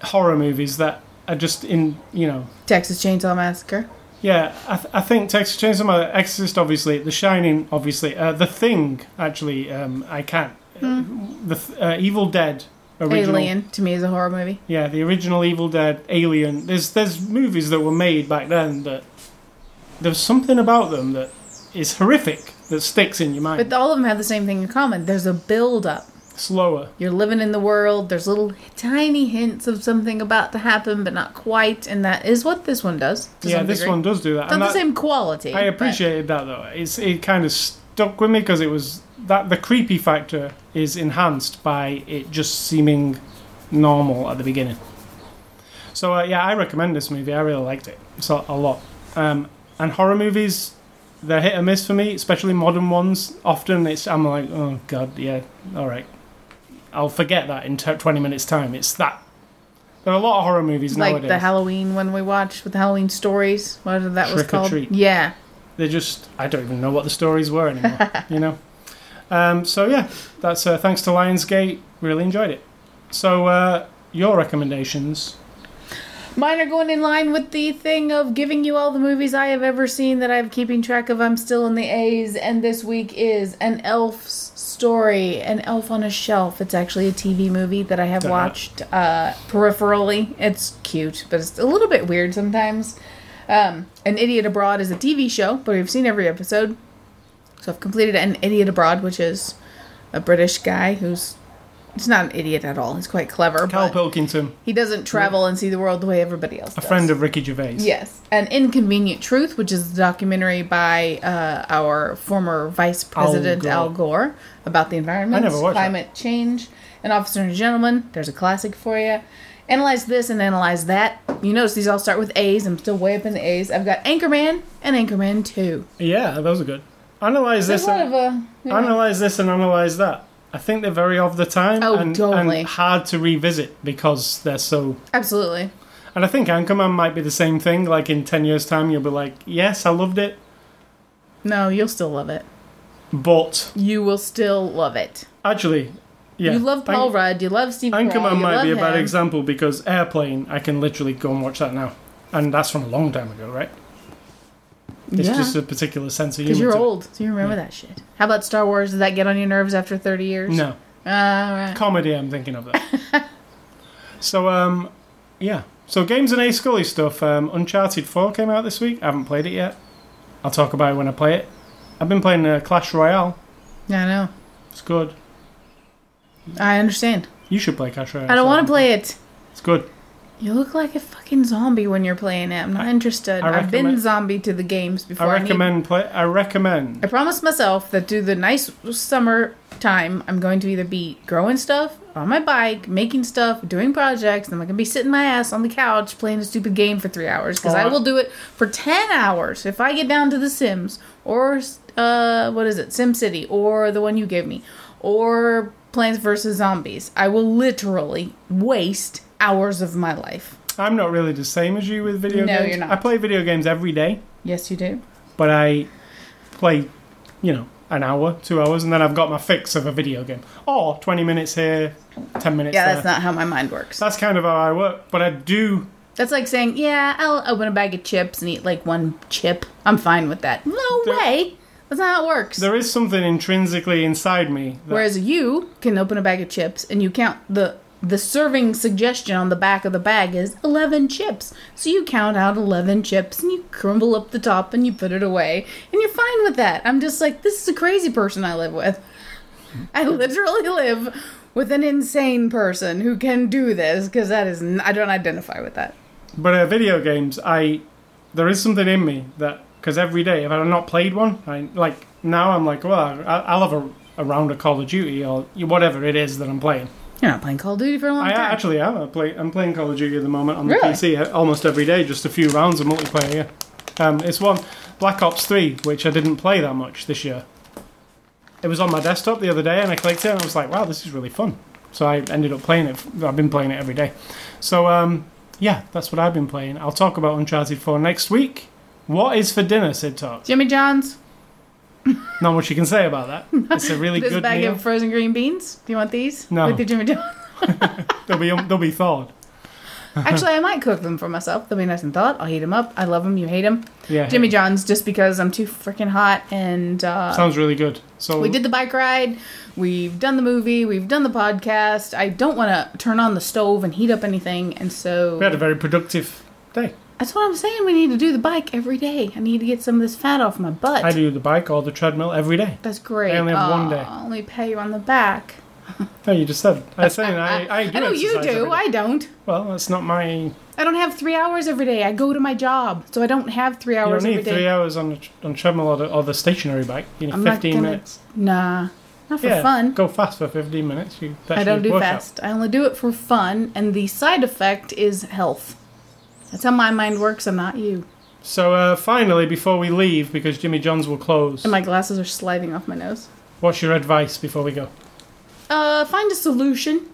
horror movies that are just in, you know, Texas Chainsaw Massacre. Yeah, I, th- I think Texas Chainsaw Massacre, Exorcist, obviously, The Shining, obviously, uh, The Thing, actually, um, I can't. The th- uh, Evil Dead, original. Alien to me is a horror movie. Yeah, the original Evil Dead, Alien. There's there's movies that were made back then that there's something about them that is horrific that sticks in your mind. But all of them have the same thing in common. There's a build up. Slower. You're living in the world. There's little tiny hints of something about to happen, but not quite. And that is what this one does. Yeah, this degree. one does do that. It's not the same quality. I but- appreciated that though. It's it kind of stuck with me because it was that the creepy factor is enhanced by it just seeming normal at the beginning. So uh, yeah, I recommend this movie. I really liked it so a lot. Um, and horror movies, they're hit or miss for me, especially modern ones. Often it's I'm like, oh god, yeah, all right. I'll forget that in t- 20 minutes time. It's that. There are a lot of horror movies like nowadays. the Halloween one we watched with the Halloween stories. Whatever that was Trick or called. Treat. Yeah. They just I don't even know what the stories were anymore. [LAUGHS] you know. Um, so yeah, that's uh, thanks to Lionsgate. Really enjoyed it. So uh, your recommendations? Mine are going in line with the thing of giving you all the movies I have ever seen that I'm keeping track of. I'm still in the A's, and this week is An Elf's Story, An Elf on a Shelf. It's actually a TV movie that I have Done. watched uh, peripherally. It's cute, but it's a little bit weird sometimes. Um, An Idiot Abroad is a TV show, but we've seen every episode. So I've completed An Idiot Abroad, which is a British guy who's. He's not an idiot at all. He's quite clever. Karl but Pilkington, he doesn't travel and see the world the way everybody else a does. friend of Ricky Gervais. Yes. An Inconvenient Truth, which is a documentary by uh, our former Vice President Gore. Al Gore, about the environment, I never watched climate change. and Officer and Gentleman, there's a classic for you. Analyze this and analyze that. You notice these all start with A's. I'm still way up in the A's. I've got Anchorman and Anchorman 2. Yeah, those are good. Analyze There's this. And, of uh, know, Analyze this and analyze that. I think they're very of the time Oh, and, totally. and hard to revisit because they're so. Absolutely. And I think Anchorman might be the same thing. Like in ten years' time, you'll be like, "Yes, I loved it," No, you'll still love it. but You will still love it. actually, yeah, you love Paul Anch- Rudd. You love Steve Carell. Anchorman you might be a bad him. example because Airplane, I can literally go and watch that now, and that's from a long time ago, right? It's Yeah. just a particular sense of Because humor. you're to it. old, so you remember that shit. How about Star Wars? Does that get on your nerves after 30 years? No All right. comedy. I'm thinking of that. [LAUGHS] so um, yeah. So games and A Scully stuff. Um, Uncharted Four came out this week. I haven't played it yet. I'll talk about it when I play it. I've been playing uh, Clash Royale. Yeah, I know. It's good. I understand. You should play Clash Royale. I don't want to play it. It's good. You look like a fucking zombie when you're playing it. I'm not interested. I I've been zombie to the games before. I need- recommend play. I recommend. I promised myself that through the nice summer time, I'm going to either be growing stuff on my bike, making stuff, doing projects, and I'm going to be sitting my ass on the couch playing a stupid game for three hours. Because I I- will do it for 10 hours if I get down to The Sims or, uh, what is it, Sim City or the one you gave me or Plants vs. Zombies. I will literally waste hours of my life. I'm not really the same as you with video No, games. you're not. I play video games every day, Yes, you do. but I play, you know, an hour, two hours, and then I've got my fix of a video game. Or 20 minutes here, 10 minutes Yeah, there. that's not how my mind works. That's kind of how I work. But I do. That's like saying, yeah, I'll open a bag of chips and eat like one chip. I'm fine with that. No There- way. That's not how it works. There is something intrinsically inside me. That, Whereas you can open a bag of chips and you count the the serving suggestion on the back of the bag is 11 chips. So you count out 11 chips and you crumble up the top and you put it away and you're fine with that. I'm just like this is a crazy person I live with. I [LAUGHS] literally live with an insane person who can do this because that is n- I don't identify with that. But uh, video games, I there is something in me that because every day if I've not played one, I like now I'm like, well, I, I'll have a, a round of Call of Duty or whatever it is that I'm playing. You're not playing Call of Duty for a long I time. I actually am. I play, I'm playing Call of Duty at the moment on the Really? PC almost every day, just a few rounds of multiplayer. Yeah, um, it's one Black Ops Three, which I didn't play that much this year. It was on my desktop the other day, and I clicked it, and I was like, "Wow, this is really fun." So I ended up playing it. I've been playing it every day. So um, yeah, that's what I've been playing. I'll talk about Uncharted 4 next week. What is for dinner, Sid Talk? Jimmy John's, Not much you can say about that. It's a [LAUGHS] really this good bag meal. of frozen green beans. Do you want these? No. With the Jimmy John's. [LAUGHS] [LAUGHS] They'll be they'll be thawed. Actually, I might cook them for myself. They'll be nice and thawed. I'll heat them up. I love them. You hate them. Yeah, Jimmy John's, just because I'm too freaking hot. And uh, sounds really good. So we did the bike ride. We've done the movie. We've done the podcast. I don't want to turn on the stove and heat up anything. And so we had a very productive day. That's what I'm saying. We need to do the bike every day. I need to get some of this fat off my butt. I do the bike or the treadmill every day. That's great. I only have one day. I'll only pay you on the back. No, you just said. I [LAUGHS] said I, I do. I know you do. I don't. Well, that's not my. I don't have three hours every day. I go to my job, so I don't have three You hours don't need day. three hours on the on treadmill or the, or the stationary bike. You need I'm not fifteen gonna- minutes. Nah, not for yeah, fun. go fast for fifteen minutes. You, I don't do work out. fast. I only do it for fun, and the side effect is health. That's how my mind works. I'm not you. So uh, finally, before we leave, because Jimmy John's will close, And my glasses are sliding off my nose. what's your advice before we go? Uh, find a solution.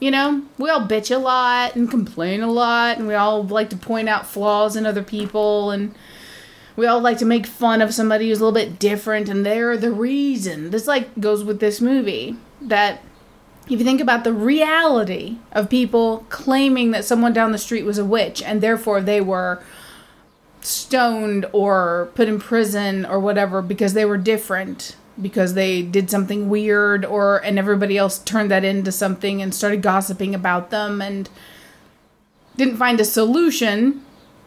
You know, we all bitch a lot and complain a lot, and we all like to point out flaws in other people, and we all like to make fun of somebody who's a little bit different, and they're the reason. This like goes with this movie that if you think about the reality of people claiming that someone down the street was a witch, and therefore they were stoned or put in prison or whatever because they were different because they did something weird or and everybody else turned that into something and started gossiping about them and didn't find a solution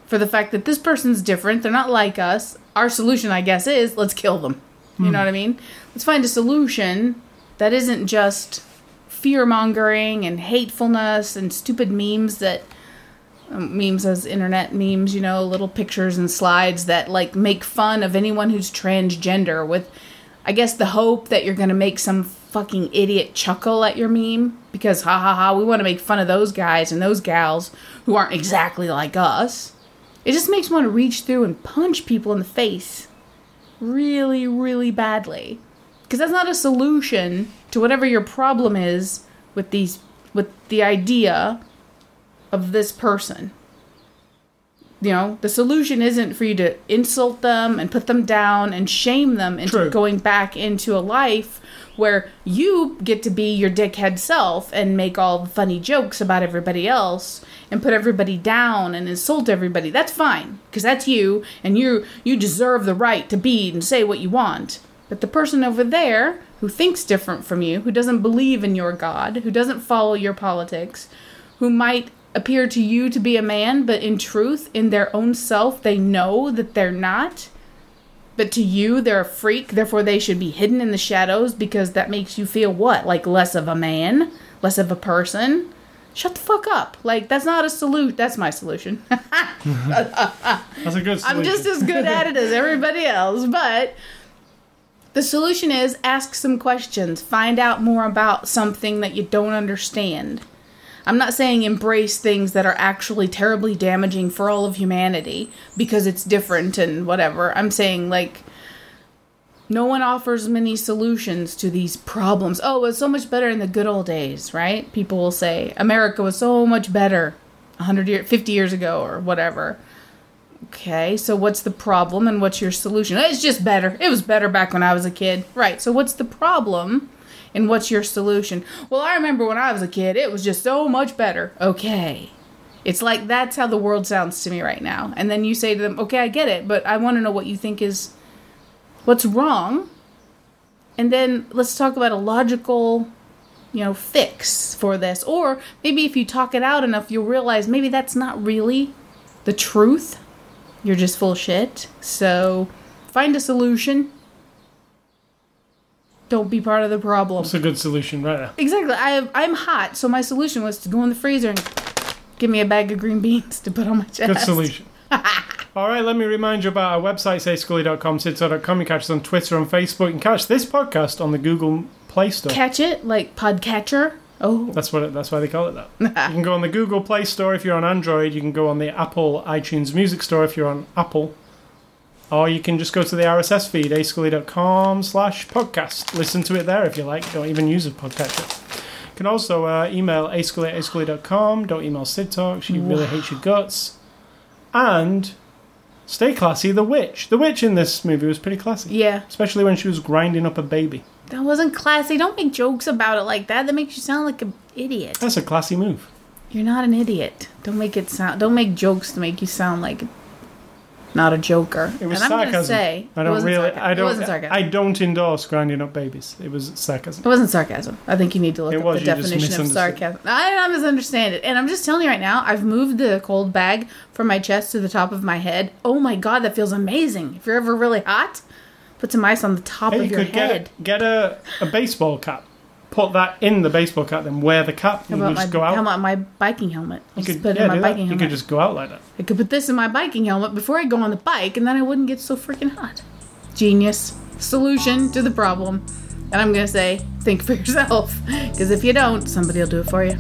for the fact that this person's different they're not like us. Our solution i guess is let's kill them. You know hmm. what i mean? Let's find a solution that isn't just fear mongering and hatefulness and stupid memes that um, memes as internet memes, you know, little pictures and slides that like make fun of anyone who's transgender with I guess the hope that you're going to make some fucking idiot chuckle at your meme because ha ha ha we want to make fun of those guys and those gals who aren't exactly like us. It just makes me want to reach through and punch people in the face really really badly because that's not a solution to whatever your problem is with these with the idea of this person. You know, the solution isn't for you to insult them and put them down and shame them into True. going back into a life where you get to be your dickhead self and make all the funny jokes about everybody else and put everybody down and insult everybody. That's fine because that's you and you you deserve the right to be and say what you want. But the person over there who thinks different from you, who doesn't believe in your god, who doesn't follow your politics, who might appear to you to be a man, but in truth, in their own self, they know that they're not. But to you, they're a freak, therefore they should be hidden in the shadows because that makes you feel what? Like less of a man? Less of a person? Shut the fuck up. Like, that's not a salute. That's my solution. [LAUGHS] That's a good. Solution. I'm just as good at it as everybody else, but the solution is ask some questions, find out more about something that you don't understand. I'm not saying embrace things that are actually terribly damaging for all of humanity because it's different and whatever. I'm saying like no one offers many solutions to these problems. Oh, it was so much better in the good old days, right? People will say America was so much better. 100 years, 50 years ago or whatever. Okay, so what's the problem and what's your solution? It's just better. It was better back when I was a kid. Right, so what's the problem and what's your solution? Well, I remember when I was a kid, it was just so much better. Okay. It's like that's how the world sounds to me right now. And then you say to them, okay, I get it, but I want to know what you think is what's wrong. And then let's talk about a logical, you know, fix for this. Or maybe if you talk it out enough, you'll realize maybe that's not really the truth. You're just full shit. So find a solution. Don't be part of the problem. That's a good solution right there. Exactly. I I'm hot, so my solution was to go in the freezer and give me a bag of green beans to put on my chest. Good solution. [LAUGHS] All right, let me remind you about our website, sayscully.com, sidso.com. You catch us on Twitter and Facebook. You can catch this podcast on the Google Play Store. Catch it like podcatcher. Oh, That's what. It, that's why they call it that. [LAUGHS] you can go on the Google Play Store if you're on Android. You can go on the Apple iTunes Music Store if you're on Apple. Or you can just go to the RSS feed, ascully.com slash podcast. Listen to it there if you like. Don't even use a podcatcher. You can also uh, email ascully at ascully.com. Don't email Sid Talk. She really hates your guts. And stay classy, The Witch. The Witch in this movie was pretty classy. yeah. Especially when she was grinding up a baby. That wasn't classy. Don't make jokes about it like that. That makes you sound like an idiot. That's a classy move. You're not an idiot. Don't make it sound. Don't make jokes to make you sound like not a joker. It was and I'm sarcasm. gonna say I don't really. sarcasm. I don't. It wasn't sarcasm. I don't endorse grinding up babies. It was sarcasm. It wasn't sarcasm. I think you need to look It up was, the definition of sarcasm. I not misunderstand it. And I'm just telling you right now, I've moved the cold bag from my chest to the top of my head. Oh my god, that feels amazing. If you're ever really hot, put some ice on the top Hey, of you your could get head. a, get a, a baseball cap, put that in the baseball cap, then wear the cap. And you about, my, just go out. how about my biking helmet? I'll you just could, put yeah, in my do that. biking You could just go out like that. I could put this in my biking helmet before I go on the bike, and then I wouldn't get so freaking hot. Genius. Solution to the problem. And I'm gonna say, think for [LAUGHS] yourself. Because if you don't, somebody will do it for you.